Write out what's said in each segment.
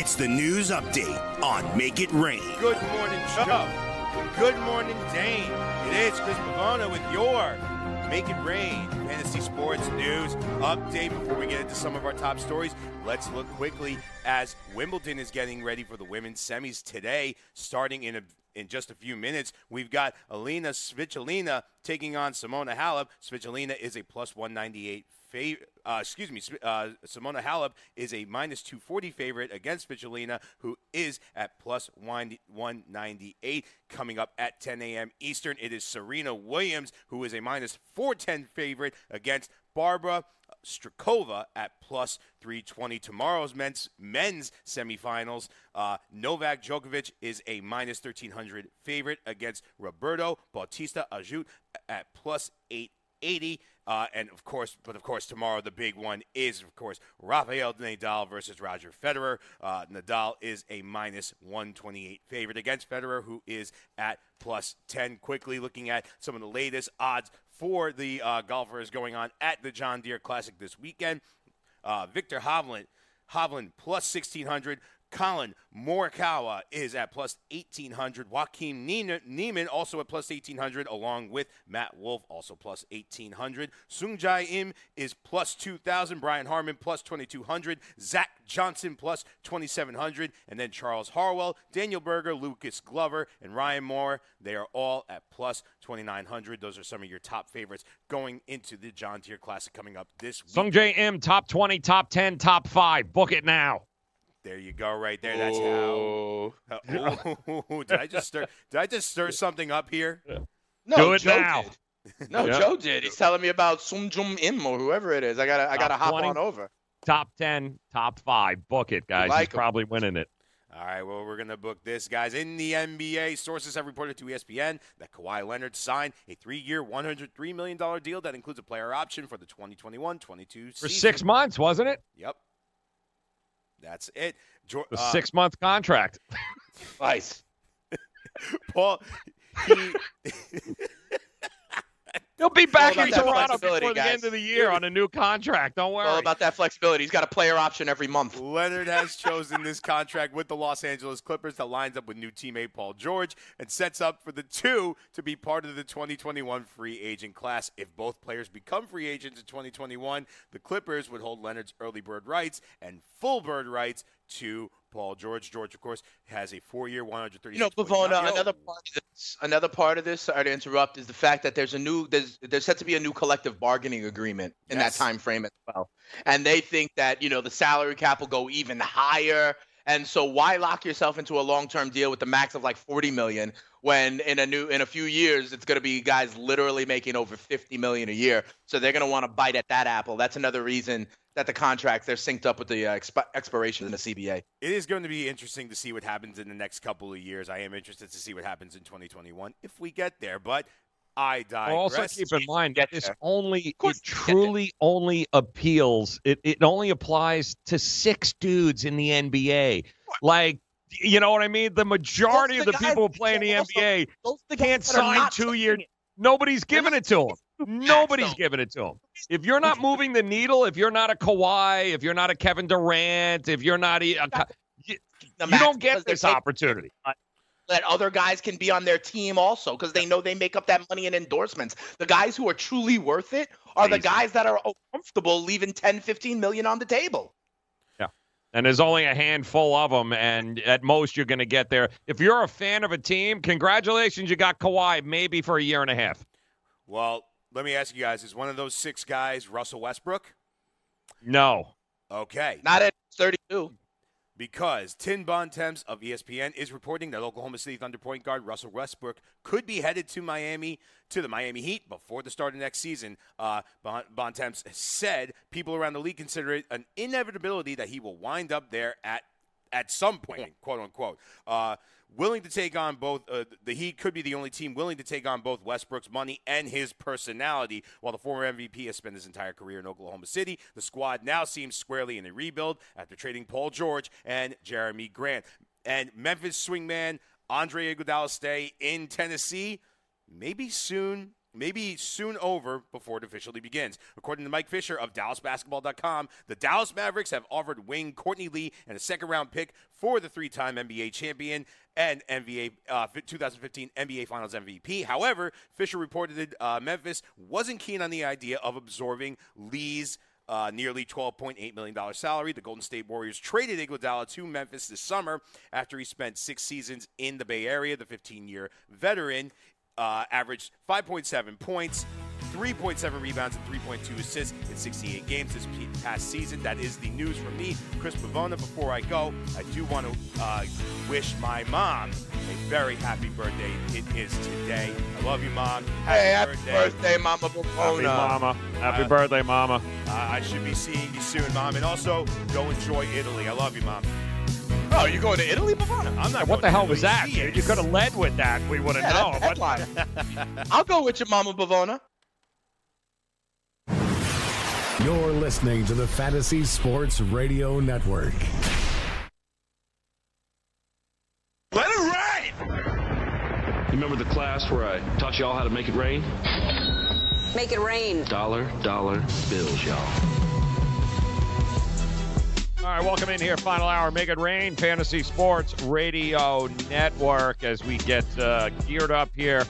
It's the news update on Make It Rain. Good morning, Joe. Good morning, Dane. It is Chris Pavona with your Make It Rain Fantasy Sports News update. Before we get into some of our top stories, let's look quickly as Wimbledon is getting ready for the women's semis today, starting in a in just a few minutes. We've got Elina Svitolina taking on Simona Halep. Svitolina is a plus 198 favorite. Uh, excuse me, uh, Simona Halep is a minus 240 favorite against Svitolina, who is at plus 198. Coming up at 10 a.m. Eastern, it is Serena Williams, who is a minus 410 favorite against Barbara Strakova at plus 320. Tomorrow's men's, men's semifinals, uh, Novak Djokovic is a minus 1300 favorite against Roberto Bautista Agut at plus 880. Uh, and of course, but of course, tomorrow the big one is, of course, Rafael Nadal versus Roger Federer. Uh, Nadal is a minus 128 favorite against Federer, who is at plus 10. Quickly looking at some of the latest odds for the uh, golfers going on at the John Deere Classic this weekend. Uh, Viktor Hovland, Hovland plus 1600. Collin Morikawa is at plus 1800. Joaquin Niemann also at plus 1800, along with Matt Wolff, also plus 1800. Sungjae Im is plus 2000. Brian Harman plus 2200. Zach Johnson plus 2700. And then Charles Howell, Daniel Berger, Lucas Glover, and Ryan Moore. They are all at plus 2900. Those are some of your top favorites going into the John Deere Classic coming up this week. Sungjae Im, top 20, top 10, top 5. Book it now. There you go, right there. That's how. Uh, did I just stir? Did I just stir something up here? No, Do it Joe now. Did. No, Joe did. He's telling me about Sum Jum Im or whoever it is. I gotta, I gotta hop 20, on over. Top ten, top five. Book it, guys. Like He's 'em. probably winning it. All right, well, we're going to book this, guys. In the NBA, sources have reported to ESPN that Kawhi Leonard signed a three year, $103 million deal that includes a player option for the 2021 22 season. For six months, wasn't it? Yep. That's it. Jo- The uh, six month contract. Nice. Paul, he. He'll be back in that Toronto before the guys. end of the year on a new contract. Don't worry. All about that flexibility. He's got a player option every month. Leonard has chosen this contract with the Los Angeles Clippers that lines up with new teammate Paul George and sets up for the two to be part of the 2021 free agent class. If both players become free agents in 2021, the Clippers would hold Leonard's early bird rights and full bird rights to Paul George. George, of course, has a four-year, 130. You know, Pavona, uh, another part of this, another part of this, sorry to interrupt, is the fact that there's a new, there's, there's set to be a new collective bargaining agreement in Yes. that time frame as well, and they think that you know the salary cap will go even higher, and so why lock yourself into a long-term deal with the max of like 40 million when in a new, in a few years it's going to be guys literally making over 50 million a year, so they're going to want to bite at that apple. That's another reason that the contracts they're synced up with the uh, expi- expiration in the CBA. It is going to be interesting to see what happens in the next couple of years. I am interested to see what happens in 2021 if we get there, but I digress. also keep in mind that this there. only it you get there. truly only appeals it, it only applies to six dudes in the NBA. Like you know what I mean? The majority Those of the the people who play in the also- NBA the can't sign two year it. nobody's giving it to them. Nobody's giving it to them. If you're not moving the needle, if you're not a Kawhi, if you're not a Kevin Durant, if you're not a, a you, you don't get this opportunity. That other guys can be on their team also because they know they make up that money in endorsements. The guys who are truly worth it are the guys that are comfortable leaving 10, 15 million on the table. And there's only a handful of them, and at most you're going to get there. If you're a fan of a team, congratulations, you got Kawhi maybe for a year and a half. Well, let me ask you guys: Is one of those six guys Russell Westbrook? No. Okay, Not at 32. Because Tim Bontemps of E ESPN is reporting that Oklahoma City Thunder point guard Russell Westbrook could be headed to Miami to the Miami Heat before the start of next season. Uh, bon- Bontemps said people around the league consider it an inevitability that he will wind up there at at some point, quote unquote. Uh, willing to take on both. Uh, the Heat could be the only team willing to take on both Westbrook's money and his personality. While the former MVP has spent his entire career in Oklahoma City, the squad now seems squarely in a rebuild after trading Paul George and Jerami Grant. And Memphis swingman Andre Iguodala stay in Tennessee, maybe soon maybe soon over before it officially begins. According to Mike Fisher of DallasBasketball.com, the Dallas Mavericks have offered wing Courtney Lee and a second round pick for the three time NBA champion and NBA uh, 2015 NBA Finals MVP. However, Fisher reported that uh, Memphis wasn't keen on the idea of absorbing Lee's uh, nearly $12.8 million salary. The Golden State Warriors traded Iguodala to Memphis this summer after he spent six seasons in the Bay Area. The 15 year veteran uh, averaged 5.7 points, 3.7 rebounds, and 3.2 assists in 68 games this past season. That is the news from me, Chris Pavona. Before I go, I do want to uh, wish my mom a very happy birthday. It is today. I love you, mom. Happy hey, happy birthday, birthday Mama Happy mama. Happy Uh, birthday, mama. Uh, I should be seeing you soon, mom. And also, go enjoy Italy. I love you, mom. Oh, you going to Italy, Pavona? I'm not. What going the to hell Italy. was that, She dude? You could have led with that. We would have Yeah, known. that's headline. I'll go with you, Mama Pavona. You're listening to the Fantasy Sports Radio Network. Let it ride! You remember the class where I taught y'all how to make it rain? Make it rain. Dollar, dollar bills, y'all. All right, welcome in here. Final hour, Make It Rain, Fantasy Sports Radio Network, as we get uh, geared up here.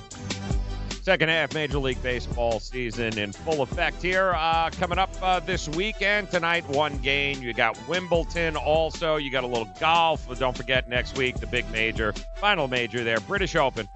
Second half Major League Baseball season in full effect here. Uh, coming up uh, this weekend, tonight, one game. You got Wimbledon also. You got a little golf. Don't forget, next week, the big major, final major there, British Open,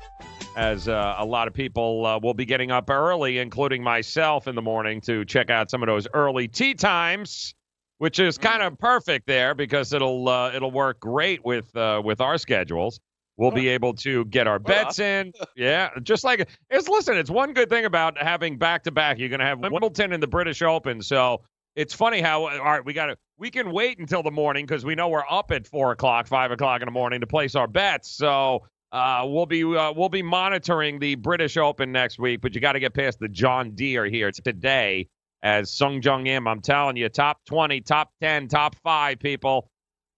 as uh, a lot of people uh, will be getting up early, including myself in the morning, to check out some of those early tee times which is kind of perfect there because it'll uh, it'll work great with uh, with our schedules. We'll be able to get our bets in. Yeah, just like it's listen. It's one good thing about having back to back. You're going to have Wimbledon and the British Open, so it's funny how all right we got to we can wait until the morning because we know we're up at four o'clock, five o'clock in the morning to place our bets. So. Uh, we'll be uh, we'll be monitoring the British Open next week, but you got to get past the John Deere here It's today as Sung Jung Im. I'm telling you, top 20, top 10, top five people.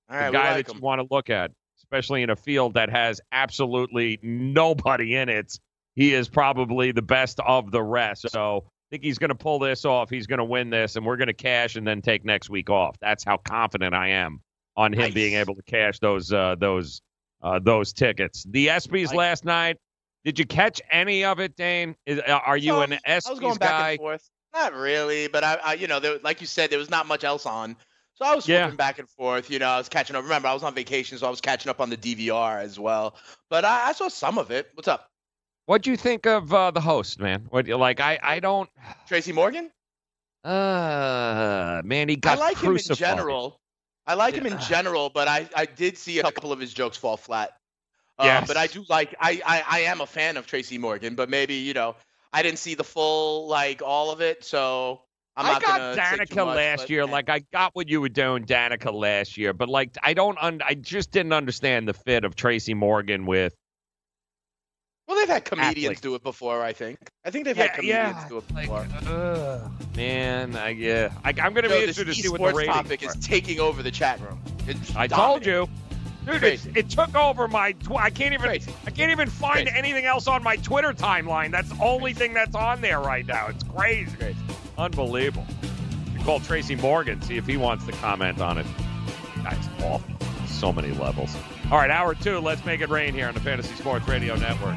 All right, the we guy like that him. you want to look at, especially in a field that has absolutely nobody in it. He is probably the best of the rest. So I think he's going to pull this off. He's going to win this, and we're going to cash and then take next week off. That's how confident I am on him Nice. being able to cash those uh, those uh, those tickets. The ESPYS Like- last night. Did you catch any of it, Dane? Is, uh, are you Some. an I was going ESPYS back guy? Not really, but I, I you know, there, like you said, there was not much else on. So I was Yeah. flipping back and forth. You know, I was catching up. Remember, I was on vacation, so I was catching up on the DVR as well. But I, I saw some of it. What's up, What do you think of uh, the host, man? What you like? I I don't. Tracy Morgan? Uh, man, he got I like crucified. him in general. I like him in general, but I, I did see a couple of his jokes fall flat. Um, Yes. But I do like I, I I am a fan of Tracy Morgan, but maybe you know I didn't see the full like all of it, so I'm I not got gonna say too Danica much, last but, year. Like I got what you were doing, Danica last year, but like I don't. Un- I just didn't understand the fit of Tracy Morgan with. well, they've had comedians Athletes. do it before. I think. I think they've Yeah, had comedians yeah, do it like, before. man, I, yeah, I, I'm going to Yo, be this interested to see what the esports topic are. is taking over the chat room. It's I told you. Dude, it, Crazy. it took over my. Tw- I can't even. Crazy. I can't even find Crazy. anything else on my Twitter timeline. That's the only thing that's on there right now. It's crazy. Unbelievable. You call Tracy Morgan, see if he wants to comment on it. That's awful. So many levels. All right, hour two. Let's make it rain here on the Fantasy Sports Radio Network.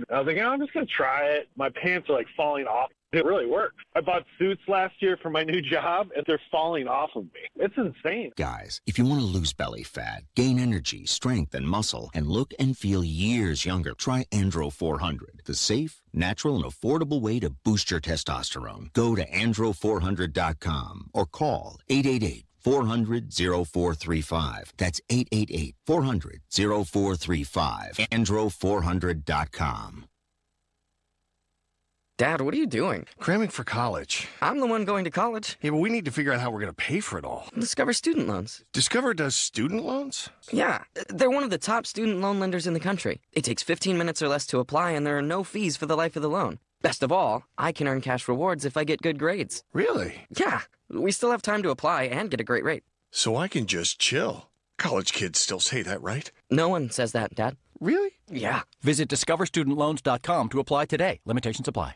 I was like, oh, I'm just going to try it. My pants are like falling off. It really works. I bought suits last year for my new job, and they're falling off of me. It's insane. Guys, if you want to lose belly fat, gain energy, strength, and muscle, and look and feel years younger, try Andro 400, the safe, natural, and affordable way to boost your testosterone. Go to andro400.com or call 888 400 0435. That's 888 400 0435. Andro400.com. Dad, what are you doing? Cramming for college. I'm the one going to college. Yeah, but we need to figure out how we're going to pay for it all. Discover Student Loans. Discover does student loans? Yeah, they're one of the top student loan lenders in the country. It takes 15 minutes or less to apply, and there are no fees for the life of the loan. Best of all, I can earn cash rewards if I get good grades. Really? Yeah, we still have time to apply and get a great rate. So I can just chill. College kids still say that, right? No one says that, Dad. Really? Yeah. Visit discoverstudentloans.com to apply today. Limitations apply.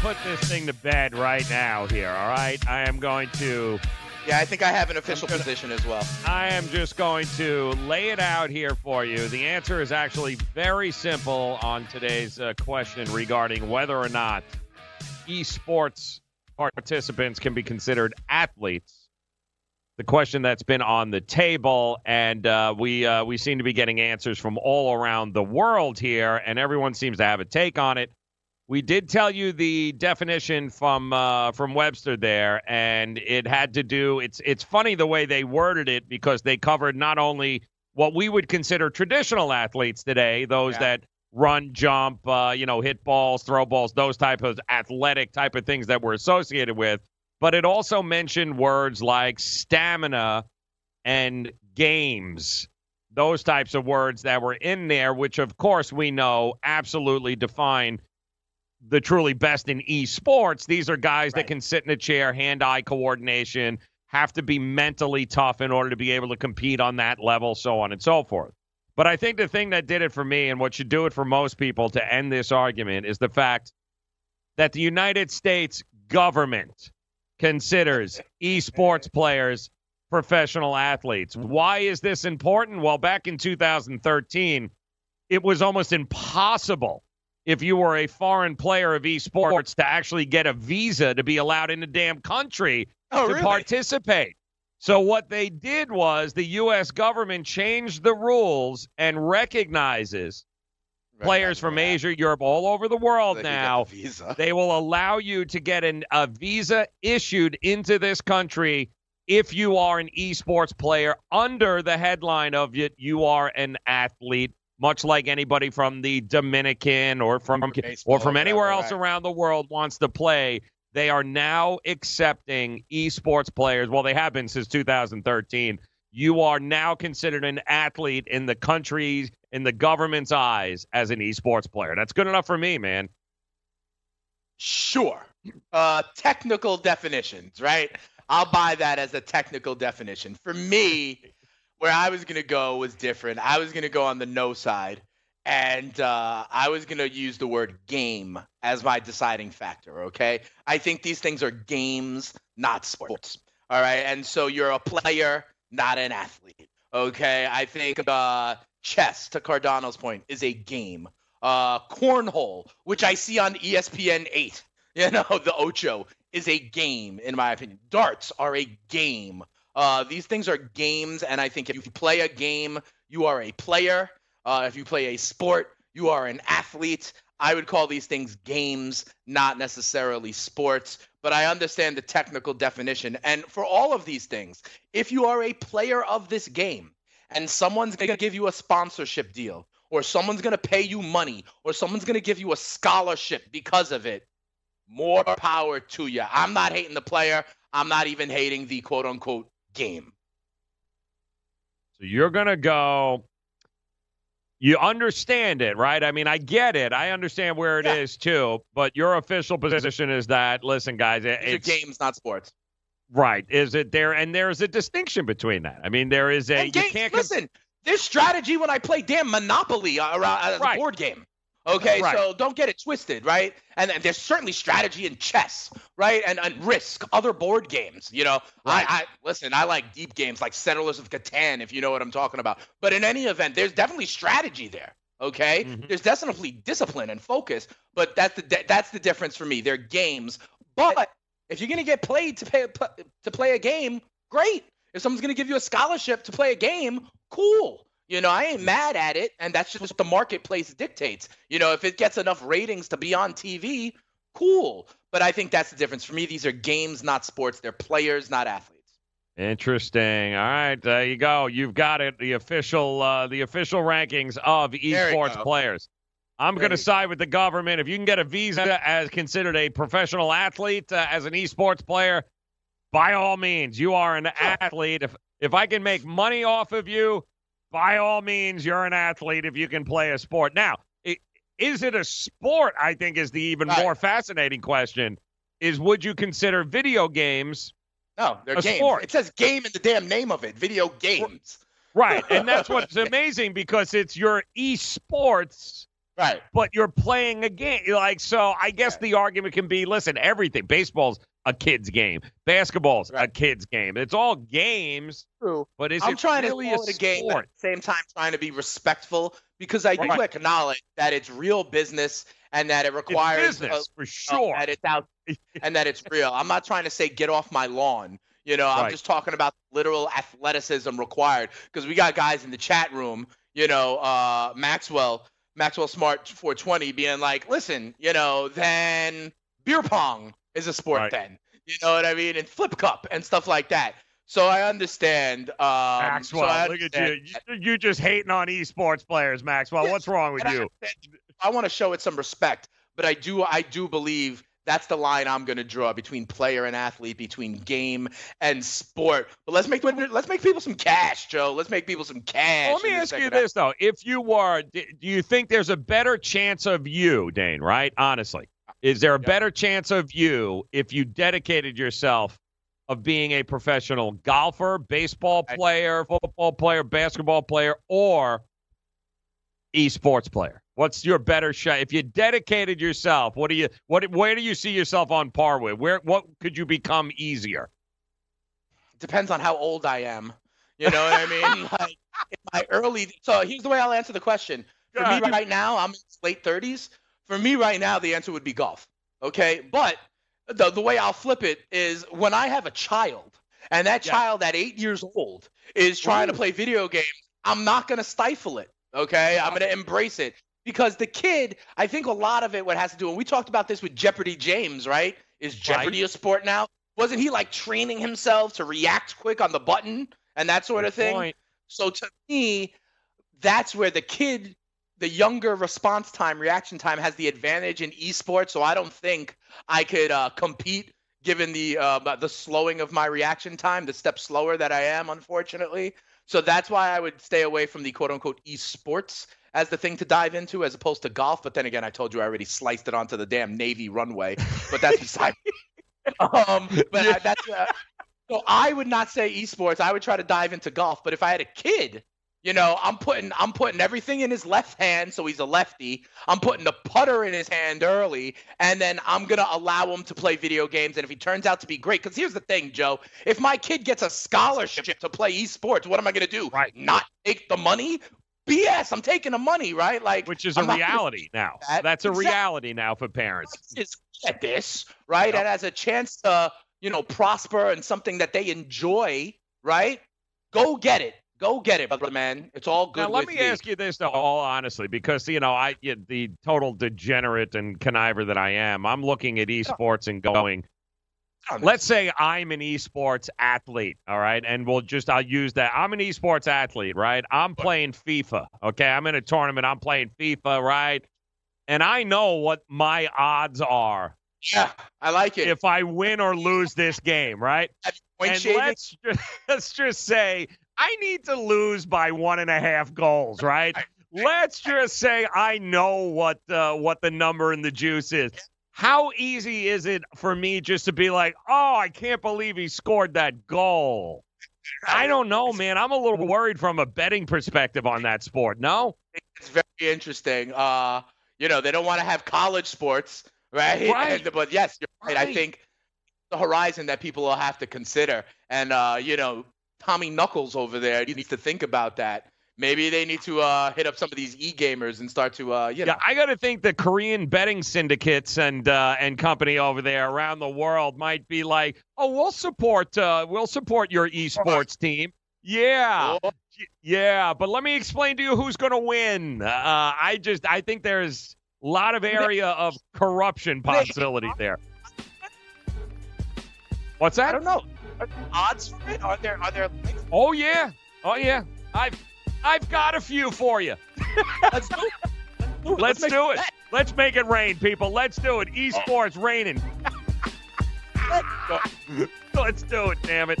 put this thing to bed right now here, all right? I am going to. Yeah, I think I have an official gonna, position as well. I am just going to lay it out here for you. The answer is actually very simple on today's uh, question regarding whether or not esports participants can be considered athletes. The question that's been on the table, and uh, we uh, we seem to be getting answers from all around the world here, and everyone seems to have a take on it. We did tell you the definition from uh, from Webster there, and it had to do. It's it's funny the way they worded it because they covered not only what we would consider traditional athletes today, those yeah. that run, jump, uh, you know, hit balls, throw balls, those type of athletic type of things that we're associated with, but it also mentioned words like stamina and games those types of words that were in there, which of course we know absolutely define the truly best in esports. These are guys right. that can sit in a chair, hand-eye coordination, have to be mentally tough in order to be able to compete on that level, so on and so forth. But I think the thing that did it for me and what should do it for most people to end this argument is the fact that the United States government considers esports players professional athletes. Hmm. Why is this important? Well, back in 2013, it was almost impossible if you were a foreign player of esports to actually get a visa to be allowed in the damn country oh, to really? participate. So what they did was the U.S. government changed the rules and recognizes right, players from right. Asia, Europe, all over the world so now. The they will allow you to get an, a visa issued into this country if you are an esports player under the headline of it, you are an athlete much like anybody from the Dominican or from Baseball, or from anywhere else around the world wants to play. They are now accepting esports players. Well, they have been since 2013. You are now considered an athlete in the country in the government's eyes as an esports player. That's good enough for me, man. Sure. Uh, technical definitions, right? I'll buy that as a technical definition. For me, where I was going to go was different. I was going to go on the no side, and uh, I was going to use the word game as my deciding factor, okay? I think these things are games, not sports, all right? And so you're a player, not an athlete, okay? I think uh, chess, to Cardano's point, is a game. Uh, cornhole, which I see on ESPN 8, you know, the Ocho, is a game, in my opinion. Darts are a game. Uh, these things are games, and I think if you play a game, you are a player. Uh, if you play a sport, you are an athlete. I would call these things games, not necessarily sports, but I understand the technical definition. And for all of these things, if you are a player of this game and someone's going to give you a sponsorship deal, or someone's going to pay you money, or someone's going to give you a scholarship because of it, more power to you. I'm not hating the player. I'm not even hating the quote unquote game. So you're going to go. You understand it, right? I mean, I get it. I understand where it Yeah. is too. But your official position is that, listen, guys, it, it's games, not sports. Right. Is it there? And there's a distinction between that. I mean, there is a. And you can't. listen, there's strategy when I play damn Monopoly uh, around as Right. a board game. Okay, Right. so don't get it twisted, right? And, and there's certainly strategy in chess, right? And, and risk, other board games. You know, Right. I, I listen. I like deep games like Settlers of Catan, if you know what I'm talking about. But in any event, there's definitely strategy there. Okay, Mhm. there's definitely discipline and focus, but that's the that's the difference for me. They're games, but if you're gonna get played to pay to play a game, great. If someone's gonna give you a scholarship to play a game, cool. You know, I ain't mad at it, and that's just what the marketplace dictates. You know, if it gets enough ratings to be on TV, cool. But I think that's the difference. For me, these are games, not sports. They're players, not athletes. Interesting. All right, there you go. You've got it. The official, uh, the official rankings of you esports go. players. I'm going to side with the government. If you can get a visa as considered a professional athlete, uh, as an esports player, by all means, you are an athlete. If if I can make money off of you, by all means, you're an athlete. If you can play a sport, now i- is it a sport? I think is the even Right. more fascinating question. Is would you consider video games? No, they're A games. sport. It says game in the damn name of it. Video games. Right. And that's what's amazing because it's your esports, Right. but you're playing a game. Like, so I guess the argument can be listen, everything. Baseball's a kid's game, basketball's a kid's game. It's all games, True. but is I'm it trying really to call it a game, at the same time trying to be respectful because I do acknowledge that it's real business and that it requires business, uh, for uh, sure. that it's out and that it's real. I'm not trying to say get off my lawn. You know, I'm just talking about literal athleticism required because we got guys in the chat room. You know, uh, Maxwell, Maxwell Smart 420, being like, listen, you know, then beer pong is a sport Right. then. You know what I mean? And flip cup and stuff like that. So I understand. Um, Maxwell, so I look at you. you. You just hating on esports players, Maxwell. What's wrong with and I you? I want to show it some respect, but I do I do believe that's the line I'm going to draw between player and athlete, between game and sport. But let's make let's make people some cash, Joe. Let's make people some cash. Let me ask you this though: If you were, d- do you think there's a better chance of you, Dane? Right? Honestly, is there a better chance of you if you dedicated yourself of being a professional golfer, baseball player, football player, basketball player, or esports player? What's your better shot? If you dedicated yourself, what do you what where do you see yourself on par with? Where what could you become easier? depends on how old I am. You know what I mean? like in my early. So here's the way I'll answer the question. For me right now, I'm in late 30s. For me right now, the answer would be golf. Okay, but the the way I'll flip it is when I have a child, and that child at eight years old is trying to play video games. I'm not gonna stifle it. Okay, I'm gonna embrace it because the kid. I think a lot of it what has to do, and we talked about this with Jeopardy James, right? Is Jeopardy a sport now? Wasn't he like training himself to react quick on the button and that sort of thing? point. So to me, that's where the kid, the younger response time, reaction time has the advantage in esports. So I don't think I could uh, compete given the uh, the slowing of my reaction time, the step slower that I am, unfortunately. So that's why I would stay away from the quote unquote esports as the thing to dive into as opposed to golf. But then again, I told you I already sliced it onto the damn Navy runway. But that's beside. um, but I, that's uh, so I would not say esports. I would try to dive into golf. But if I had a kid, you know, I'm putting I'm putting everything in his left hand, so he's a lefty. I'm putting the putter in his hand early, and then I'm gonna allow him to play video games. And if he turns out to be great, because here's the thing, Joe, if my kid gets a scholarship to play esports, what am I gonna do? Right. Not take the money? BS. I'm taking the money, right? Like, which is I'm a reality now. that. That's a reality now for parents. Is at this, right? And as a chance to, you know, prosper and something that they enjoy, right? Go get it. Go get it, brother man. It's all good. Now, let with me ask you this, though, all honestly, because you know, I you- the total degenerate and conniver that I am, I'm looking at esports and going. Let's say I'm an esports athlete, all right, and we'll just I'll use that. I'm an esports athlete, right? I'm playing FIFA, okay. I'm in a tournament. I'm playing FIFA, right? And I know what my odds are. Yeah, I like it. If I win or lose this game, right? and shaving? let's just, let's just say I need to lose by one and a half goals, right? Let's just say I know what uh, what the number and the juice is. How easy is it for me just to be like, oh, I can't believe he scored that goal? I don't know, man. I'm a little worried from a betting perspective on that sport. No, It's very interesting. Uh, you know, they don't want to have college sports, right? Right. And- but yes, you're right. I think the horizon that people will have to consider. And uh, you know, Tommy Knuckles over there needs to think about that. Maybe they need to uh, hit up some of these e-gamers and start to, uh, you know, Yeah, I got to think the Korean betting syndicates and uh, and company over there around the world might be like, "Oh, we'll support uh, we'll support your esports team." Yeah, Y- yeah, but let me explain to you who's going to win. Uh, I just I think there's a lot of area of corruption possibility there. What's that? I don't know. Are there odds for it? Are there are there links? Oh yeah, oh yeah. I've I've got a few for you. Let's do it. Let's, make do it. bet. Let's make it rain, people. Let's do it. Esports raining. Let's do it, damn it.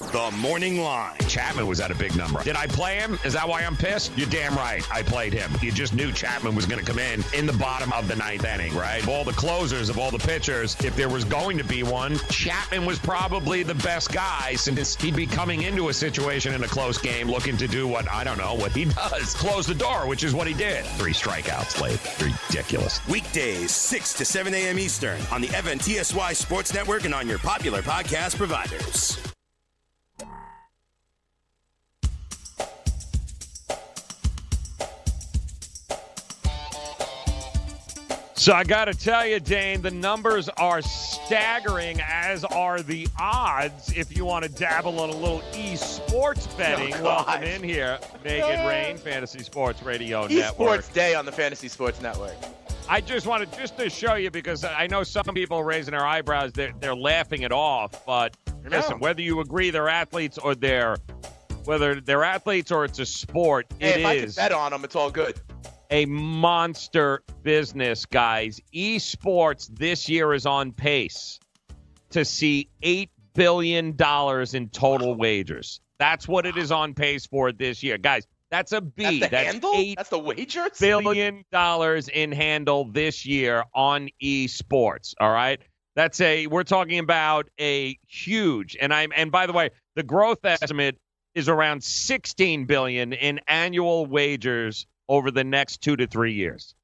The morning line. Chapman was at a big number. Did I play him? Is that why I'm pissed? You're damn right. I played him. You just knew Chapman was going to come in in the bottom of the ninth inning, right? Of all the closers, of all the pitchers, if there was going to be one, Chapman was probably the best guy since he'd be coming into a situation in a close game looking to do what, I don't know, what he does. Close the door, which is what he did. Three strikeouts late. Ridiculous. Weekdays, 6 to 7 a.m. Eastern on the FNTSY Sports Network and on your popular podcast providers. So I got to tell you, Dane, the numbers are staggering, as are the odds. If you want to dabble in a little esports oh, betting, Oh, welcome in here, Make It Rain, Fantasy Sports Radio Network. Esports Day on the Fantasy Sports Network. I just wanted just to show you because I know some people are raising their eyebrows. They're, they're laughing it off. But listen, whether you agree they're athletes or they're whether they're athletes or it's a sport, Hey, it if I can bet on them, it's all good. A monster business, guys. Esports this year is on pace to see $8 billion in total wagers. That's what it is on pace for this year. Guys, that's a B. That's the handle? eight That's the wagers? billion dollars in handle this year on esports. All right. That's a we're talking about a huge and I'm and by the way, the growth estimate is around 16 billion in annual wagers over the next two to three years.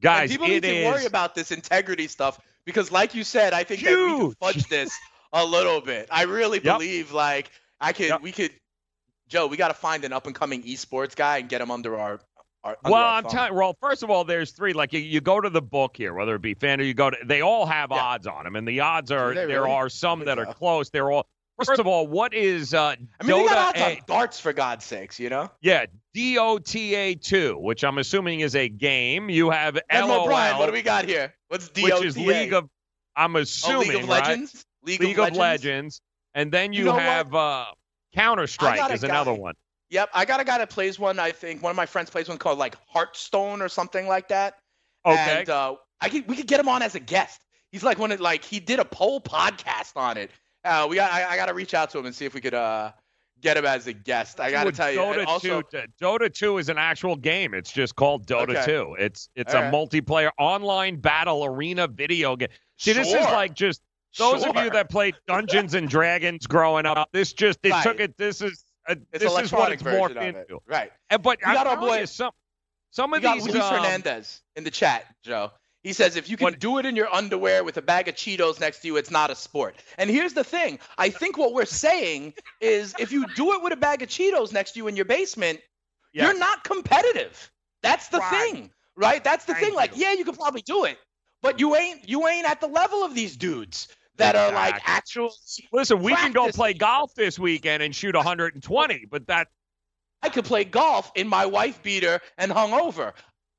Guys, and people it need to worry about this integrity stuff because, like you said, I think that we can fudge this a little bit. I really Yep. believe like I could, we could, Joe, we got to find an up and coming esports guy and get him under our. our Well, I'm telling. Well, first of all, there's three. Like you, you go to the book here, whether it be fan or you go to, they all have odds on them, and the odds are they there really? are some that are close. They're all. First of all, what is uh, I mean, they Dota got odds A- on darts for God's sakes, you know. Yeah, DOTA two, which I'm assuming is a game. You have LOL, Brian, what do we got here? What's DOTA? which is League of. I'm Oh, assuming League of right? Legends. League, League of, Legends. Legends, and then you, You know have uh, Counter Strike is another guy- one. Yep, I got a guy that plays one. I think one of my friends plays one called like Hearthstone or something like that. Okay. And uh, I could we could get him on as a guest. He's like one of like he did a poll podcast on it. Uh, we got I, I got to reach out to him and see if we could uh get him as a guest. I got to tell you. Dota also, 2, Dota 2 is an actual game. It's just called Dota Okay. 2. It's it's All a right. multiplayer online battle arena video game. See, this is like just those of you that played Dungeons and Dragons growing up. This just it Right. took it. This is uh, this is what it's morphed it. into. Right. And, but We I'm got our boy- you, some some of got these Luis um, Hernandez in the chat, Joe. He says if you can do it in your underwear with a bag of Cheetos next to you, it's not a sport. And here's the thing: I think what we're saying is if you do it with a bag of Cheetos next to you in your basement, you're not competitive. That's the thing, right? That's the thing. Like, yeah, you could probably do it, but you ain't you ain't at the level of these dudes that are like Exactly. actual. Listen, we can go play golf this weekend and shoot 120, but that I could play golf in my wife beater and hungover.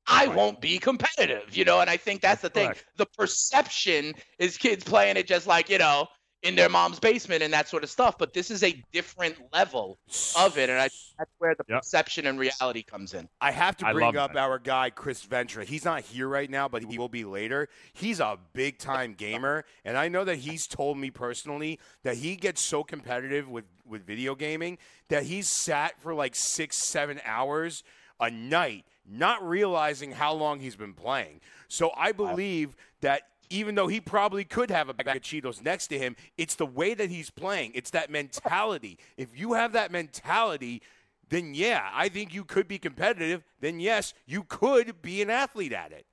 I won't be competitive, you know, and I think that's the thing. correct. The perception is kids playing it just like, you know, in their mom's basement and that sort of stuff. But this is a different level of it, and I, that's where the perception and reality comes in. I have to bring up that. our guy Chris Ventura. He's not here right now, but he will be later. He's a big time gamer, and I know that he's told me personally that he gets so competitive with with video gaming that he's sat for like six, seven hours a night, not realizing how long he's been playing. So I believe that. Even though he probably could have a bag of Cheetos next to him, it's the way that he's playing. It's that mentality. If you have that mentality, then yeah, I think you could be competitive. Then yes, you could be an athlete at it.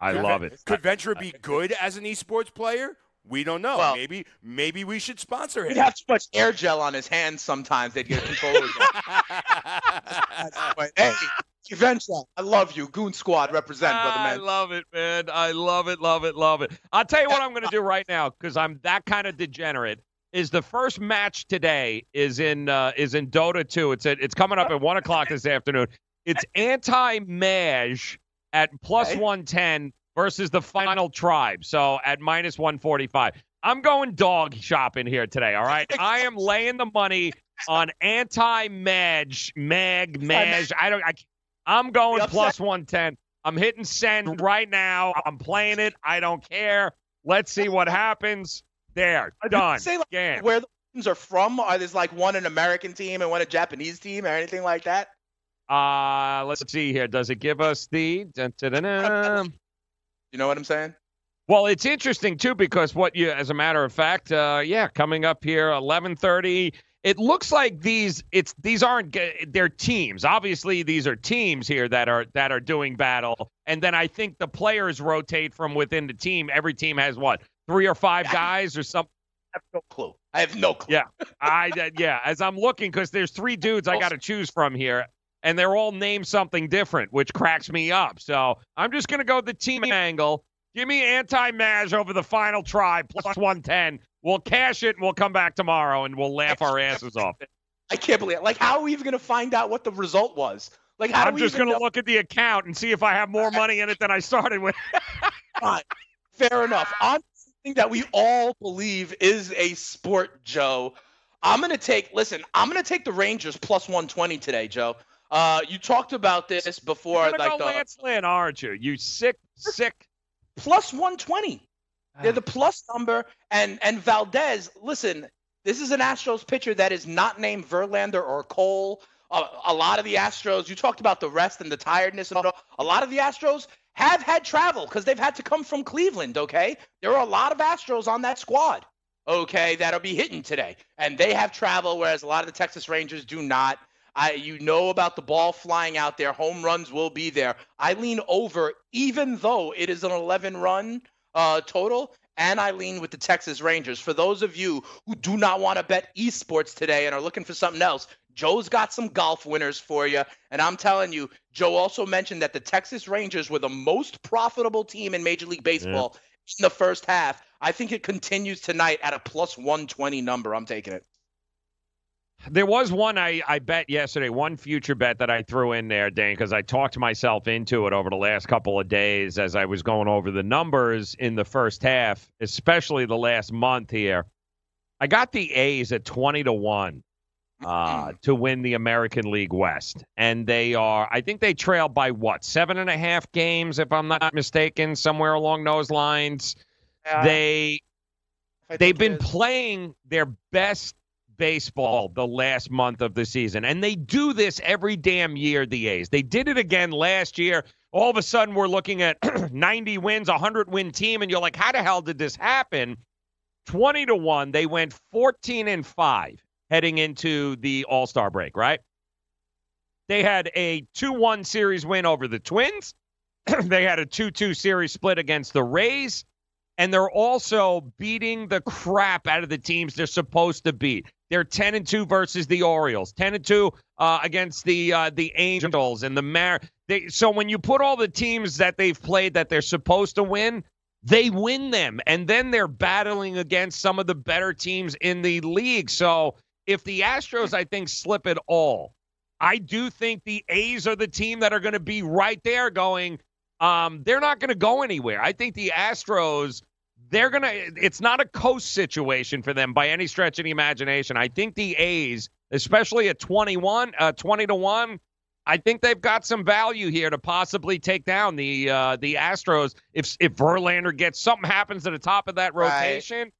I Could love it. Could Ventura be good as an esports player? We don't know. Well- maybe maybe we should sponsor him. He'd have too much air gel on his hands sometimes. They'd get control of it. but hey, Eventually, I love you. Goon Squad represent, brother man. I love it, man. I love it, love it, love it. I'll tell you what I'm going to do right now because I'm that kind of degenerate. Is the first match today is in uh, is in Dota 2. It's at, it's coming up at one o'clock this afternoon. It's anti Maj at 110 versus the final tribe. So at minus 145. I'm going dog shopping here today. All right. I am laying the money on anti Maj, Mag, Maj. I don't. I, I'm going plus 110. I'm hitting send right now. I'm playing it. I don't care. Let's see what happens. There, done. Say like, Game. where the teams are from? Are there like one an American team and one a Japanese team or anything like that? Uh, let's see here. Does it give us the? dun, dun, dun, dun. You know what I'm saying? Well, it's interesting too because what you, as a matter of fact, uh, yeah, coming up here, eleven thirty. It looks like these it's these aren't they're teams. Obviously, these are teams here that are that are doing battle, and then I think the players rotate from within the team. Every team has what three or five guys or something. I have no clue. I have no clue. Yeah, I uh, yeah. As I'm looking, because there's three dudes I got to choose from here, and they're all named something different, which cracks me up. So I'm just gonna go the team angle. Give me anti-Maj over the final try plus 110. We'll cash it and we'll come back tomorrow and we'll laugh our asses off. I can't believe it. Like, how are we even going to find out what the result was? Like, how I'm just gonna look at the account and see if I have more money in it than I started with. Fine. Fair enough. On something that we all believe is a sport, Joe. I'm gonna take. Listen, I'm gonna take the Rangers plus 120 today, Joe. Uh, you talked about this before, You're like go the Lance Lynn, aren't you? You sick, sick. plus 120. They're ah. the plus number, and and Valdez. Listen, this is an Astros pitcher that is not named Verlander or Cole. A, a lot of the Astros. You talked about the rest and the tiredness and all. A lot of the Astros have had travel because they've had to come from Cleveland. Okay, there are a lot of Astros on that squad. Okay, that'll be hitting today, and they have travel, whereas a lot of the Texas Rangers do not. I, you know about the ball flying out there. Home runs will be there. I lean over, even though it is an 11 run uh, total, and I lean with the Texas Rangers. For those of you who do not want to bet esports today and are looking for something else, Joe's got some golf winners for you. And I'm telling you, Joe also mentioned that the Texas Rangers were the most profitable team in Major League Baseball in the first half. I think it continues tonight at a plus 120 number. I'm taking it. There was one I, I bet yesterday, one future bet that I threw in there, Dane, because I talked myself into it over the last couple of days as I was going over the numbers in the first half, especially the last month here. I got the A's at 20 to 1 uh, to win the American League West. And they are, I think they trail by what, seven and a half games, if I'm not mistaken, somewhere along those lines. they they've been playing their best baseball the last month of the season. And they do this every damn year, the A's. They did it again last year. All of a sudden, we're looking at 90 wins, a 100 win team, and you're like, how the hell did this happen? 20 to 1. They went 14 and 5 heading into the All Star break, right? They had a 2 1 series win over the Twins. they had a 2 2 series split against the Rays and they're also beating the crap out of the teams they're supposed to beat. They're 10 and 2 versus the Orioles, 10 and 2 uh, against the uh, the Angels and the Mar. They, so when you put all the teams that they've played that they're supposed to win, they win them, and then they're battling against some of the better teams in the league. So if the Astros, I think, slip it all, I do think the A's are the team that are going to be right there going, um, they're not going to go anywhere. I think the Astros, they're going to, it's not a coast situation for them by any stretch of the imagination. I think the A's, especially at 21, uh, 20 to 1, I think they've got some value here to possibly take down the uh, the Astros. If if Verlander gets something happens at the top of that Right. rotation,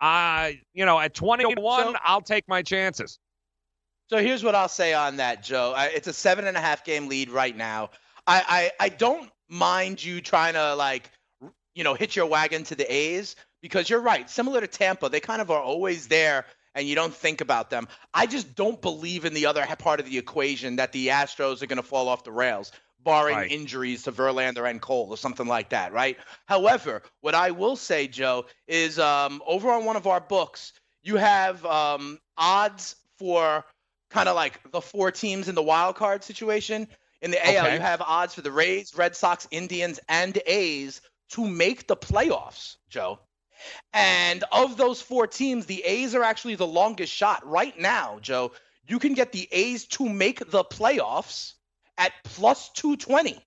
uh, you know, at 20 to 1, I'll take my chances. So here's what I'll say on that, Joe. I, it's a seven and a half game lead right now. I, I I don't mind you trying to like, you know, hit your wagon to the A's because you're right. Similar to Tampa, they kind of are always there, and you don't think about them. I just don't believe in the other part of the equation that the Astros are going to fall off the rails, barring Right. injuries to Verlander and Cole or something like that, right? However, what I will say, Joe, is um, over on one of our books, you have um, odds for kind of like the four teams in the wild card situation. In the AL, Okay. you have odds for the Rays, Red Sox, Indians, and A's to make the playoffs, Joe. And of those four teams, the A's are actually the longest shot right now, Joe. You can get the A's to make the playoffs at plus 220.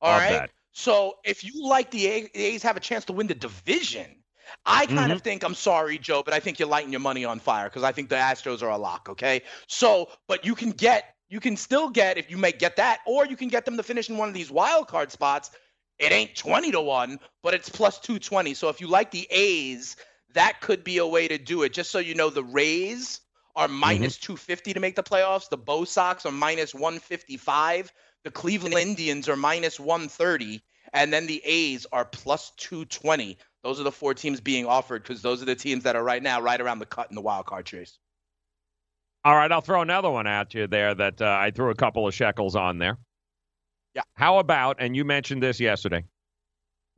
All Love right. that. So if you like the A- the A's have a chance to win the division, I kind Mm-hmm. of think I'm sorry, Joe, but I think you're lighting your money on fire because I think the Astros are a lock. Okay. So, but you can get, you can still get if you may get that, or you can get them to finish in one of these wild card spots. It ain't 20 to 1, but it's plus 220. So if you like the A's, that could be a way to do it. Just so you know, the Rays are minus 250 to make the playoffs. The Bo Sox are minus 155. The Cleveland Indians are minus 130. And then the A's are plus 220. Those are the four teams being offered because those are the teams that are right now right around the cut in the wild card chase. All right, I'll throw another one at you there that uh, I threw a couple of shekels on there. Yeah. How about, and you mentioned this yesterday,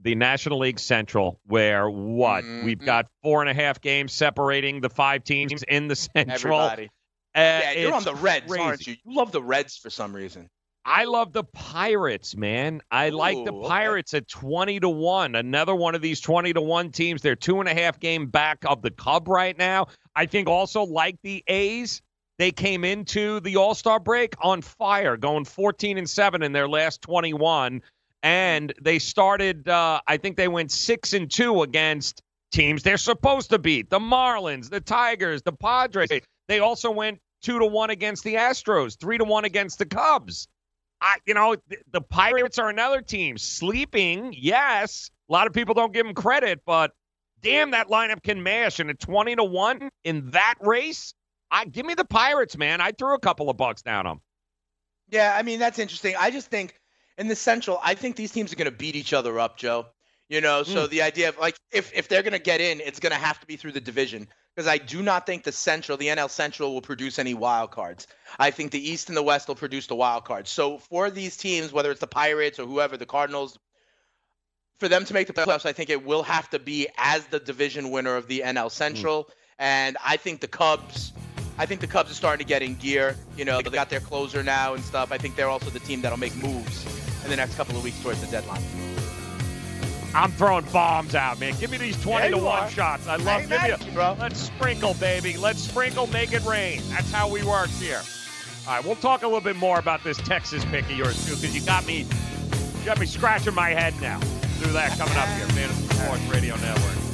the National League Central, where what? Mm-hmm. We've got four and a half games separating the five teams in the Central. Everybody. Uh, yeah, you're on the Reds, aren't you? You love the Reds for some reason. I love the Pirates, man. I like the Ooh, okay. Pirates at 20 to 1. Another one of these 20 to 1 teams. They're two and a half game back of the Cub right now. I think also like the A's. They came into the All Star break on fire, going 14 and 7 in their last 21. And they started, uh, I think they went 6 and 2 against teams they're supposed to beat the Marlins, the Tigers, the Padres. They also went 2 to 1 against the Astros, 3 to 1 against the Cubs. I, you know, th- the Pirates are another team sleeping. Yes, a lot of people don't give them credit, but damn, that lineup can mash. And a twenty to one in that race, I give me the Pirates, man. I threw a couple of bucks down them. Yeah, I mean that's interesting. I just think in the Central, I think these teams are going to beat each other up, Joe. You know, so mm. the idea of like if if they're going to get in, it's going to have to be through the division because I do not think the Central, the NL Central, will produce any wild cards. I think the East and the West will produce the wild cards. So for these teams, whether it's the Pirates or whoever, the Cardinals, for them to make the playoffs, I think it will have to be as the division winner of the NL Central. Mm. And I think the Cubs, I think the Cubs are starting to get in gear. You know, they got their closer now and stuff. I think they're also the team that'll make moves in the next couple of weeks towards the deadline. I'm throwing bombs out, man. Give me these 20 Yeah, to you 1 are. shots. I I love ain't give me at you, bro. Let's sprinkle, baby. Let's sprinkle, make it rain. That's how we work here. All right, we'll talk a little bit more about this Texas pick of yours too, because you got me, you got me scratching my head now. Through that coming up here, Fantasy Sports Radio Network.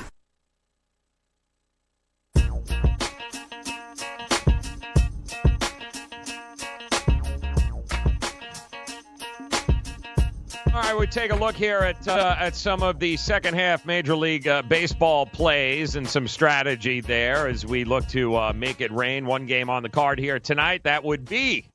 All right, we take a look here at uh, at some of the second half Major League uh, Baseball plays and some strategy there as we look to uh, make it rain. One game on the card here tonight. That would be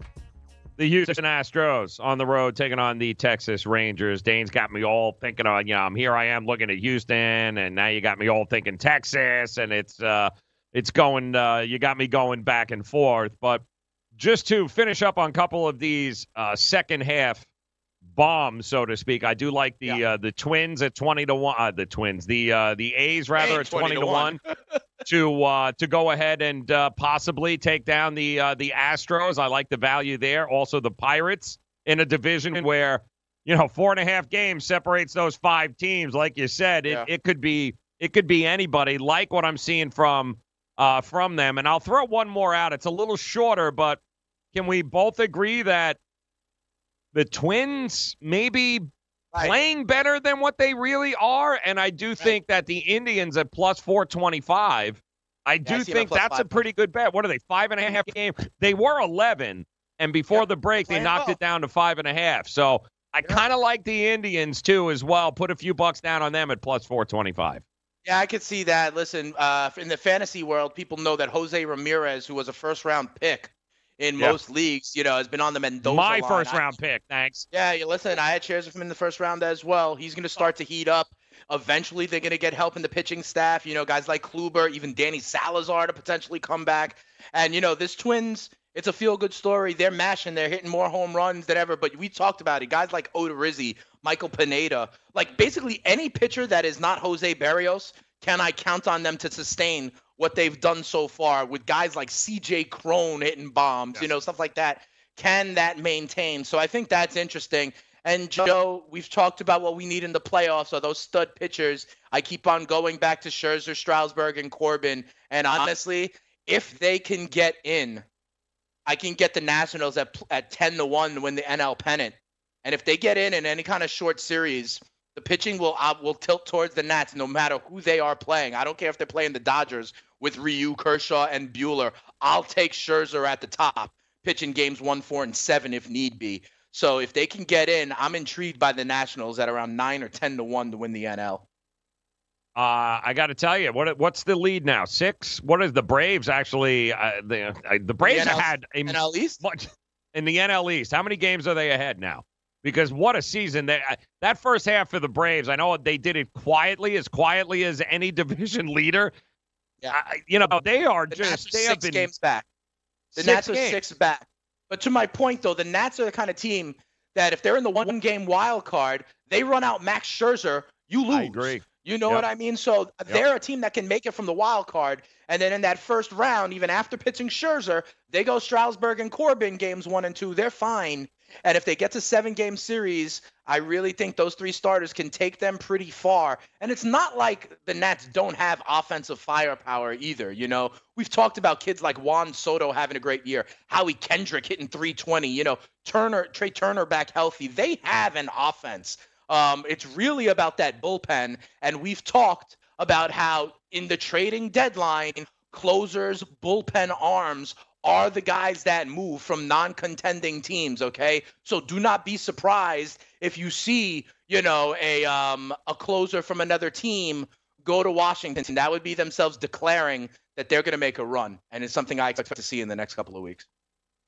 the Houston Astros on the road taking on the Texas Rangers. Dane's got me all thinking on, you know, I'm here I am looking at Houston, and now you got me all thinking Texas, and it's uh, it's going. Uh, you got me going back and forth, but just to finish up on a couple of these uh, second half bombs, so to speak. I do like the uh, the Twins at twenty to one. Uh, the Twins, the uh, the A's rather at twenty, to one, to uh, to go ahead and uh, possibly take down the uh, the Astros. I like the value there. Also, the Pirates in a division where you know four and a half games separates those five teams. Like you said, it, Yeah. it could be it could be anybody. Like what I'm seeing from uh, from them, and I'll throw one more out. It's a little shorter, but can we both agree that the Twins maybe playing better than what they really are? And I do think that the Indians at plus 425, I do I see them at think that's a pretty good bet. What are they, five and a half game? They were 11, and before the break, they knocked well. it down to five and a half. So I kind of like the Indians too as well. Put a few bucks down on them at plus 425. Yeah, I could see that. Listen, uh, in the fantasy world, people know that Jose Ramirez, who was a first round pick in Yeah. most leagues, you know, has been on the Mendoza My line. first I- round pick, thanks. Yeah, you listen, I had shares of him in the first round as well. He's going to start to heat up. Eventually, they're going to get help in the pitching staff. You know, guys like Kluber, even Danny Salazar to potentially come back. And, you know, this Twins, it's a feel good story. They're mashing, they're hitting more home runs than ever. But we talked about it. Guys like Odorizzi, Michael Pineda, like basically any pitcher that is not Jose Berrios, can I count on them to sustain what they've done so far with guys like CJ Cron hitting bombs, you know, stuff like that? Can that maintain? So I think that's interesting. And Joe, we've talked about what we need in the playoffs are those stud pitchers. I keep on going back to Scherzer, Strasburg, and Corbin. And honestly, if they can get in, I can get the Nationals at at ten to one to win the NL pennant. And if they get in in any kind of short series, the pitching will uh, will tilt towards the Nats no matter who they are playing. I don't care if they're playing the Dodgers with Ryu, Kershaw, and Buehler. I'll take Scherzer at the top, pitching games one, four, and seven if need be. So if they can get in, I'm intrigued by the Nationals at around nine or ten to one to win the NL. Uh, I got to tell you, what what's the lead now? Six. What is the Braves actually? Uh, the uh, the Braves NL had a NL East much in the NL East. How many games are they ahead now? Because what a season! They, uh, that first half for the Braves, I know they did it quietly, as quietly as any division leader. Yeah, I, you know they are The just they have six been games back. The Nats are games. six back. But to my point, though, the Nats are the kind of team that if they're in the one game wild card, they run out Max Scherzer, you lose. I agree. You know Yep. what I mean? So uh, they're a team that can make it from the wild card. And then in that first round, even after pitching Scherzer, they go Strasburg and Corbin games one and two. They're fine. And if they get to seven game series, I really think those three starters can take them pretty far. And it's not like the Nats don't have offensive firepower either. You know, we've talked about kids like Juan Soto having a great year, Howie Kendrick hitting 320, you know, Turner, Trey Turner back healthy. They have an offense. Um, it's really about that bullpen. And we've talked about how in the trading deadline, closers, bullpen arms are the guys that move from non-contending teams, okay? So do not be surprised if you see, you know, a um, a closer from another team go to Washington. And that would be themselves declaring that they're going to make a run, and it's something I expect to see in the next couple of weeks.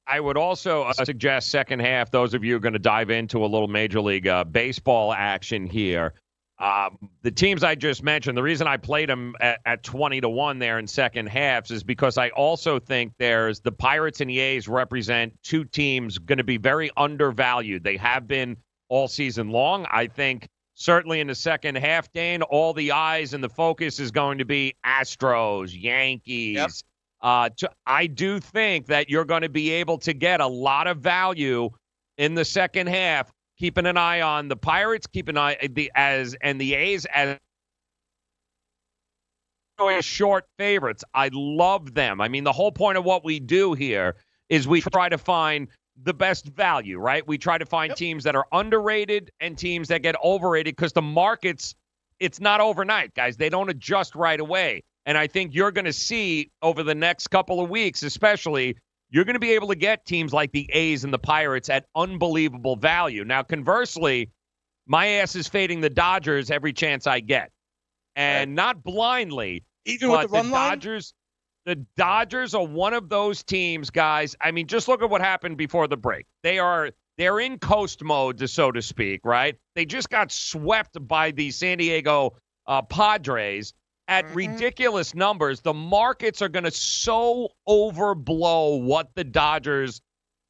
I would also uh, suggest second half. Those of you are going to dive into a little Major League uh, Baseball action here. Um, the teams I just mentioned, the reason I played them at, at 20 to 1 there in second halves is because I also think there's the Pirates and the A's represent two teams going to be very undervalued. They have been all season long. I think certainly in the second half, Dane, all the eyes and the focus is going to be Astros, Yankees. Yep. Uh, to, I do think that you're going to be able to get a lot of value in the second half keeping an eye on the Pirates, keeping an eye the as and the A's as short favorites. I love them. I mean, the whole point of what we do here is we try to find the best value, right? We try to find yep. teams that are underrated and teams that get overrated because the markets, it's not overnight, guys. They don't adjust right away. And I think you're going to see over the next couple of weeks, especially, you're going to be able to get teams like the A's and the Pirates at unbelievable value. Now, conversely, my ass is fading the Dodgers every chance I get, and right. not blindly. Even with the the Dodgers, line? the Dodgers are one of those teams, guys. I mean, just look at what happened before the break. They are they're in coast mode, so to speak, right? They just got swept by the San Diego uh, Padres at mm-hmm. ridiculous numbers. The markets are going to so overblow what the Dodgers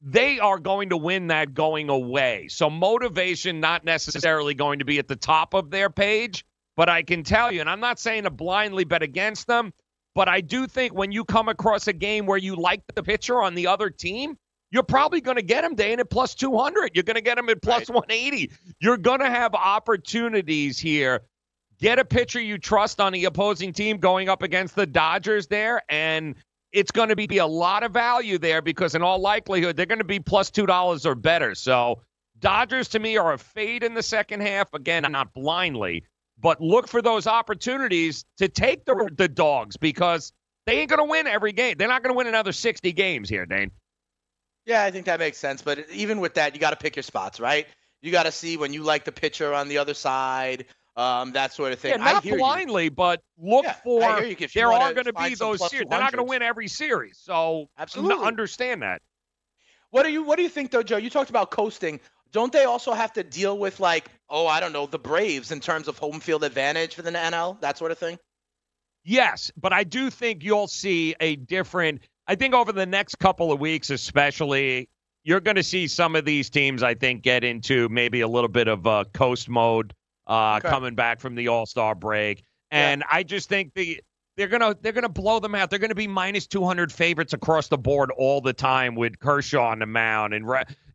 they are going to win that going away. So motivation not necessarily going to be at the top of their page, but I can tell you and I'm not saying to blindly bet against them, but I do think when you come across a game where you like the pitcher on the other team, you're probably going to get him, Dane, at plus 200. You're going to get him at plus right. 180. You're going to have opportunities here get a pitcher you trust on the opposing team going up against the Dodgers there, and it's going to be a lot of value there because in all likelihood they're going to be plus two dollars or better. So Dodgers to me are a fade in the second half. Again, not blindly, but look for those opportunities to take the the dogs because they ain't going to win every game. They're not going to win another sixty games here, Dane. Yeah, I think that makes sense. But even with that, you got to pick your spots, right? You got to see when you like the pitcher on the other side um, that sort of thing. Yeah, not blindly, you. but look yeah, for. there are going to be those series. They're not going to win every series, so absolutely understand that. What do you What do you think, though, Joe? You talked about coasting. Don't they also have to deal with like, oh, I don't know, the Braves in terms of home field advantage for the NL, that sort of thing? Yes, but I do think you'll see a different. I think over the next couple of weeks, especially, you're going to see some of these teams. I think get into maybe a little bit of uh, coast mode uh, okay. coming back from the All Star break, and yeah. I just think the they're gonna they're gonna blow them out. They're gonna be minus two hundred favorites across the board all the time with Kershaw on the mound, and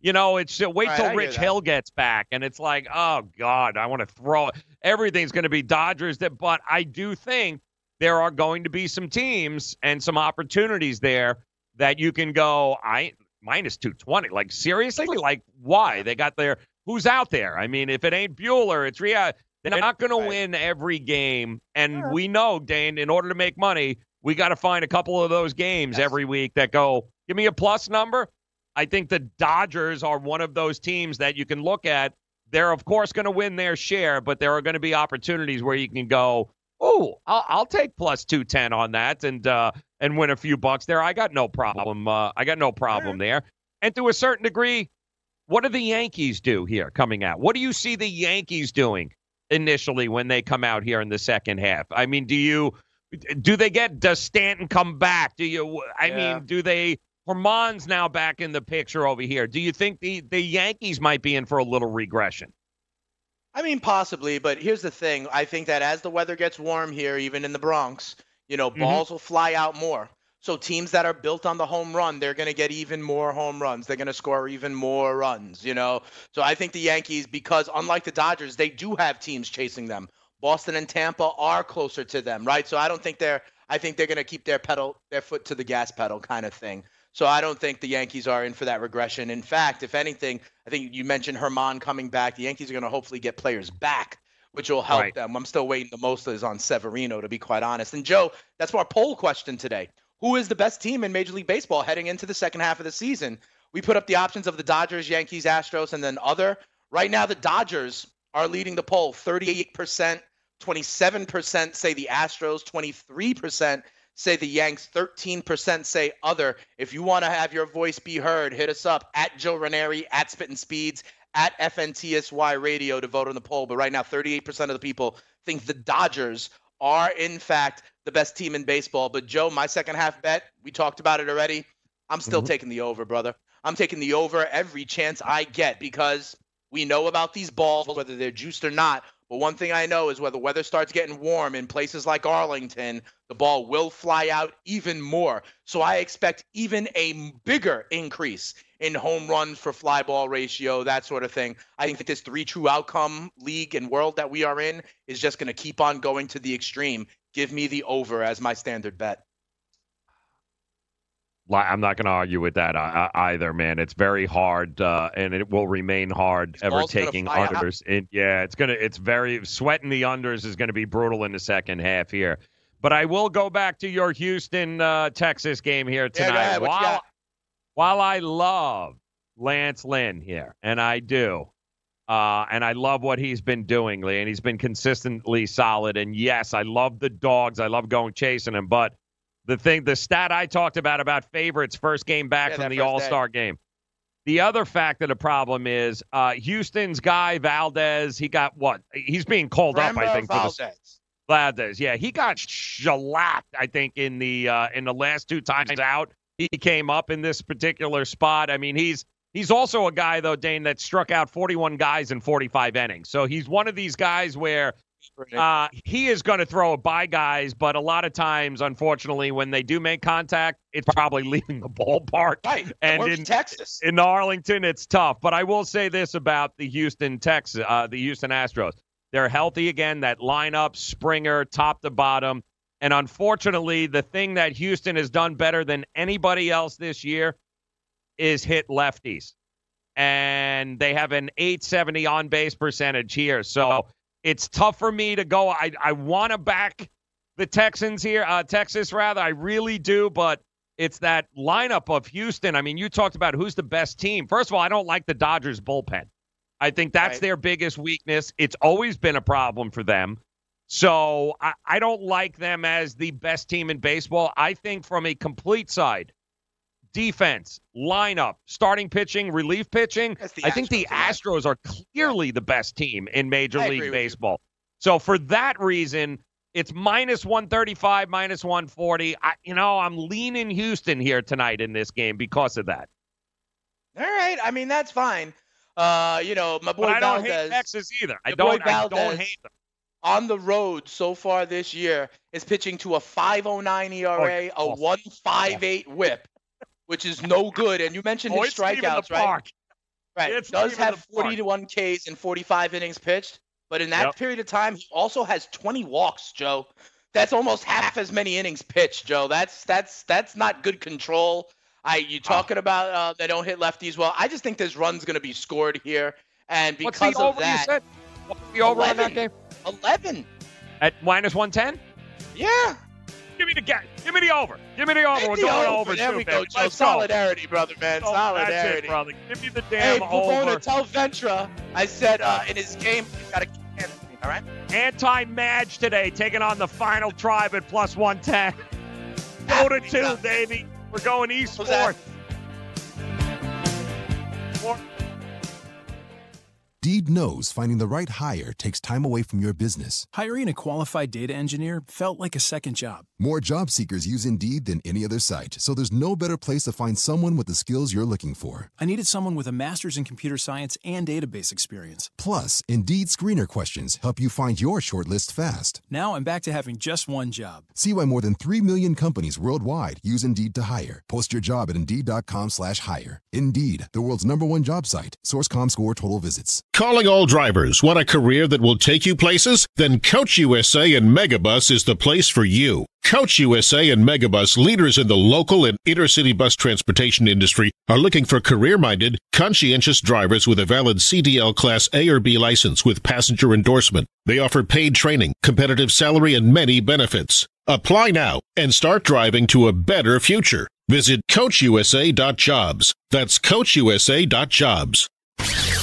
you know it's uh, wait right, till Rich Hill gets back, and it's like oh god, I want to throw everything's gonna be Dodgers. That, but I do think there are going to be some teams and some opportunities there that you can go. I minus two twenty. Like seriously, like why they got their who's out there. I mean, if it ain't Buehler, it's Ryu. They're not going to win every game, and we know, Dane. In order to make money, we got to find a couple of those games yes. every week that go. Give me a plus number. I think the Dodgers are one of those teams that you can look at. They're of course going to win their share, but there are going to be opportunities where you can go. Oh, I'll, I'll take plus two ten on that and uh, and win a few bucks there. I got no problem. Uh, I got no problem there. And to a certain degree, what do the Yankees do here coming out? What do you see the Yankees doing initially when they come out here in the second half? I mean, do you do they get does Stanton come back? Do you I yeah. mean, do they Germán's now back in the picture over here. Do you think the the Yankees might be in for a little regression? I mean, possibly, but here's the thing. I think that as the weather gets warm here, even in the Bronx, you know, mm-hmm. balls will fly out more. So teams that are built on the home run, they're going to get even more home runs. They're going to score even more runs, you know. So I think the Yankees because unlike the Dodgers, they do have teams chasing them. Boston and Tampa are closer to them, right? So I don't think they're I think they're going to keep their pedal their foot to the gas pedal kind of thing. So I don't think the Yankees are in for that regression. In fact, if anything, I think you mentioned Germán coming back. The Yankees are going to hopefully get players back which will help right. them. I'm still waiting. The most is on Severino, to be quite honest. And Joe, that's our poll question today who is the best team in Major League Baseball heading into the second half of the season. We put up the options of the Dodgers, Yankees, Astros, and then other. Right now, the Dodgers are leading the poll 38%, 27% say the Astros, 23% say the Yanks, 13% say other. If you want to have your voice be heard, hit us up at Joe Ranieri, at Spittin' Speeds, at FNTSY Radio to vote on the poll. But right now, 38% of the people think the Dodgers are, in fact, the best team in baseball. But Joe, my second half bet, we talked about it already. I'm still mm-hmm. taking the over, brother. I'm taking the over every chance I get because we know about these balls, whether they're juiced or not. But one thing I know is where the weather starts getting warm in places like Arlington, the ball will fly out even more. So I expect even a bigger increase in home runs for fly ball ratio, that sort of thing. I think that this three true outcome league and world that we are in is just going to keep on going to the extreme. Give me the over as my standard bet. I'm not going to argue with that uh, either, man. It's very hard, uh, and it will remain hard ever taking unders. It, yeah, it's gonna. It's very sweating the unders is going to be brutal in the second half here. But I will go back to your Houston uh, Texas game here tonight. Yeah, while, while I love Lance Lynn here, and I do, uh, and I love what he's been doing, Lee, and he's been consistently solid. And yes, I love the dogs. I love going chasing him, but the thing, the stat I talked about about favorites first game back yeah, from the All Star game. The other fact of the problem is uh, Houston's guy Valdez. He got what? He's being called up, I think, Valdez. for the Valdez. Yeah, he got shellacked. I think in the uh, in the last two times out, he came up in this particular spot. I mean, he's he's also a guy though, Dane, that struck out 41 guys in 45 innings. So he's one of these guys where uh, he is going to throw a by guys, but a lot of times, unfortunately, when they do make contact, it's probably leaving the ballpark. Right. And in Texas, in Arlington, it's tough. But I will say this about the Houston Texas, uh, the Houston Astros: they're healthy again. That lineup, Springer, top to bottom. And unfortunately, the thing that Houston has done better than anybody else this year is hit lefties. And they have an 870 on base percentage here. So it's tough for me to go. I, I want to back the Texans here, uh, Texas rather. I really do, but it's that lineup of Houston. I mean, you talked about who's the best team. First of all, I don't like the Dodgers bullpen. I think that's right. their biggest weakness. It's always been a problem for them. So I, I don't like them as the best team in baseball. I think from a complete side, defense, lineup, starting pitching, relief pitching. I think the Astros are clearly the best team in Major I League Baseball. So for that reason, it's minus 135, minus 140. I, you know, I'm leaning Houston here tonight in this game because of that. All right. I mean, that's fine. Uh, you know, my boy but I don't hate Texas either. I don't, I don't hate them. On the road so far this year is pitching to a 509 ERA, oh, a 158 whip which is no good. And you mentioned oh, his strikeouts, right? Right. It's does have 41 Ks and 45 innings pitched, but in that yep. period of time, he also has 20 walks, Joe. That's almost half as many innings pitched, Joe. That's that's that's not good control. I you talking about uh, they don't hit lefties well. I just think this run's going to be scored here, and because of over that, you said? What's the over 11, on that game? 11 at minus 110. Yeah. Give me the ga- Give me the over. Give me the over. We're going over. over. There too, we go, Joe. Solidarity, brother, man. Oh, Solidarity. That's it, brother. Give me the damn hey, Pavona, over. tell Ventra I said uh, in his game, he's got to keep Anthony, all right? Anti-Madge today, taking on the final tribe at plus 110. Go to two, baby. We're going east fourth. Deed knows finding the right hire takes time away from your business. Hiring a qualified data engineer felt like a second job. More job seekers use Indeed than any other site, so there's no better place to find someone with the skills you're looking for. I needed someone with a master's in computer science and database experience. Plus, Indeed screener questions help you find your shortlist fast. Now I'm back to having just one job. See why more than 3 million companies worldwide use Indeed to hire. Post your job at Indeed.com slash hire. Indeed, the world's number one job site. Source.com score total visits. Calling all drivers. Want a career that will take you places? Then Coach USA and Megabus is the place for you. Coach USA and Megabus, leaders in the local and intercity bus transportation industry, are looking for career-minded, conscientious drivers with a valid CDL Class A or B license with passenger endorsement. They offer paid training, competitive salary, and many benefits. Apply now and start driving to a better future. Visit CoachUSA.jobs. That's CoachUSA.jobs.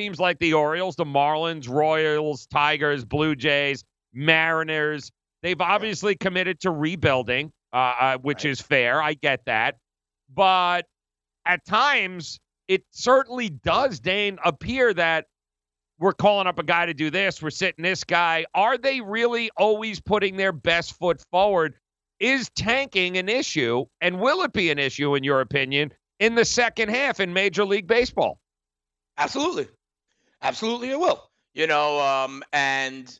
teams like the Orioles, the Marlins, Royals, Tigers, Blue Jays, Mariners, they've obviously committed to rebuilding, uh, uh, which is fair. I get that. But at times, it certainly does, Dane, appear that we're calling up a guy to do this, we're sitting this guy. Are they really always putting their best foot forward? Is tanking an issue, and will it be an issue, in your opinion, in the second half in Major League Baseball? Absolutely. Absolutely, it will. You know, um, and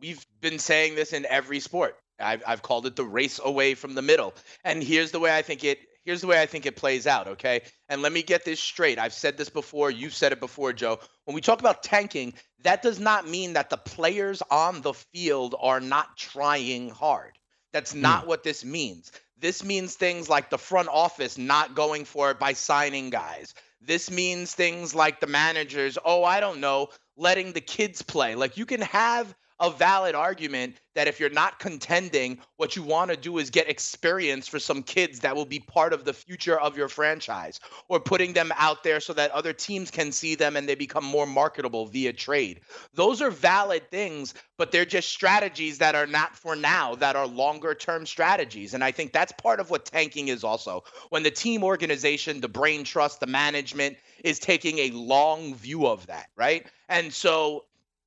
we've been saying this in every sport. I've, I've called it the race away from the middle. And here's the way I think it. Here's the way I think it plays out. Okay, and let me get this straight. I've said this before. You've said it before, Joe. When we talk about tanking, that does not mean that the players on the field are not trying hard. That's not what this means. This means things like the front office not going for it by signing guys. This means things like the managers, oh, I don't know, letting the kids play. Like you can have a valid argument that if you're not contending, what you want to do is get experience for some kids that will be part of the future of your franchise, or putting them out there so that other teams can see them and they become more marketable via trade. Those are valid things, but they're just strategies that are not for now, that are longer term strategies. And I think that's part of what tanking is also. When the team organization, the brain trust, the management is taking a long view of that, right? And so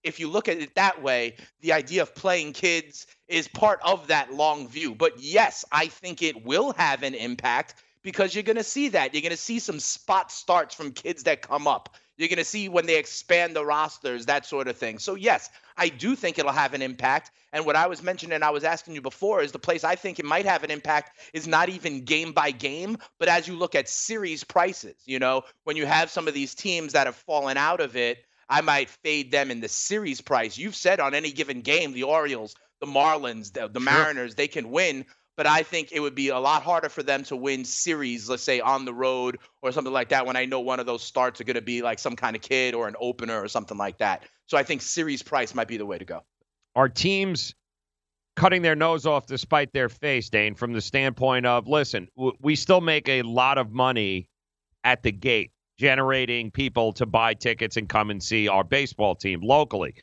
if you look at it that way, the idea of playing kids is part of that long view. But yes, I think it will have an impact because you're going to see that. You're going to see some spot starts from kids that come up. You're going to see when they expand the rosters, that sort of thing. So, yes, I do think it'll have an impact. And what I was mentioning, I was asking you before, is the place I think it might have an impact is not even game by game, but as you look at series prices. You know, when you have some of these teams that have fallen out of it, I might fade them in the series price. You've said on any given game, the Orioles, the Marlins, the, the sure. Mariners, they can win. But I think it would be a lot harder for them to win series, let's say on the road or something like that, when I know one of those starts are going to be like some kind of kid or an opener or something like that. So I think series price might be the way to go. Are teams cutting their nose off despite their face, Dane, from the standpoint of listen, we still make a lot of money at the gate generating people to buy tickets and come and see our baseball team locally.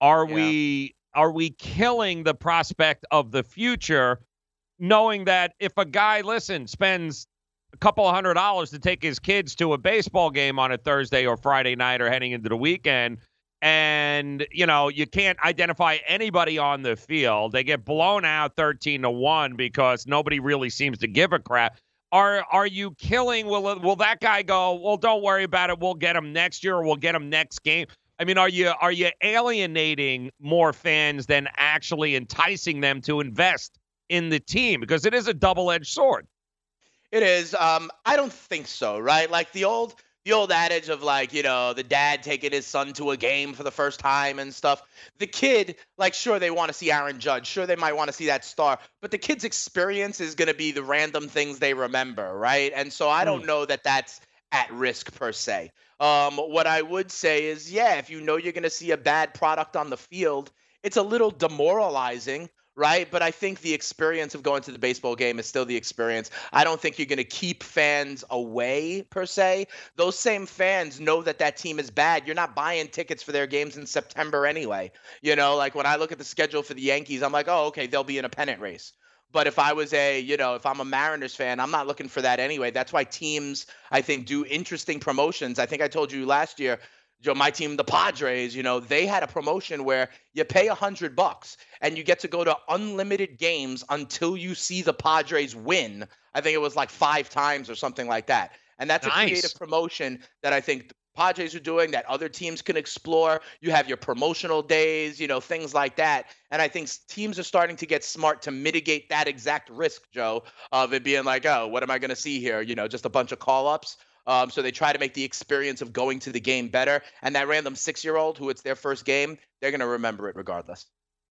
Are yeah. we are we killing the prospect of the future knowing that if a guy listen spends a couple of hundred dollars to take his kids to a baseball game on a Thursday or Friday night or heading into the weekend and you know you can't identify anybody on the field they get blown out 13 to 1 because nobody really seems to give a crap are are you killing? Will will that guy go? Well, don't worry about it. We'll get him next year, or we'll get him next game. I mean, are you are you alienating more fans than actually enticing them to invest in the team? Because it is a double-edged sword. It is. Um, I don't think so. Right? Like the old the old adage of like you know the dad taking his son to a game for the first time and stuff. The kid like sure they want to see aaron judge. Sure they might want to see that star. But the kid's experience is going to be the random things they remember right? And so i don't mm. know that that's at risk per se. Um, what i would say is yeah if you know you're going to see a bad product on the field it's a little demoralizing right? But I think the experience of going to the baseball game is still the experience. I don't think you're going to keep fans away per se. Those same fans know that that team is bad. You're not buying tickets for their games in September anyway. You know, like when I look at the schedule for the Yankees, I'm like, oh, okay, they'll be in a pennant race. But if I was a, you know, if I'm a Mariners fan, I'm not looking for that anyway. That's why teams, I think, do interesting promotions. I think I told you last year Joe, my team, the Padres, you know, they had a promotion where you pay a hundred bucks and you get to go to unlimited games until you see the Padres win. I think it was like five times or something like that. And that's nice. a creative promotion that I think the Padres are doing that other teams can explore. You have your promotional days, you know, things like that. And I think teams are starting to get smart to mitigate that exact risk, Joe, of it being like, oh, what am I going to see here? You know, just a bunch of call ups. Um, so they try to make the experience of going to the game better. And that random six year old who it's their first game, they're going to remember it regardless.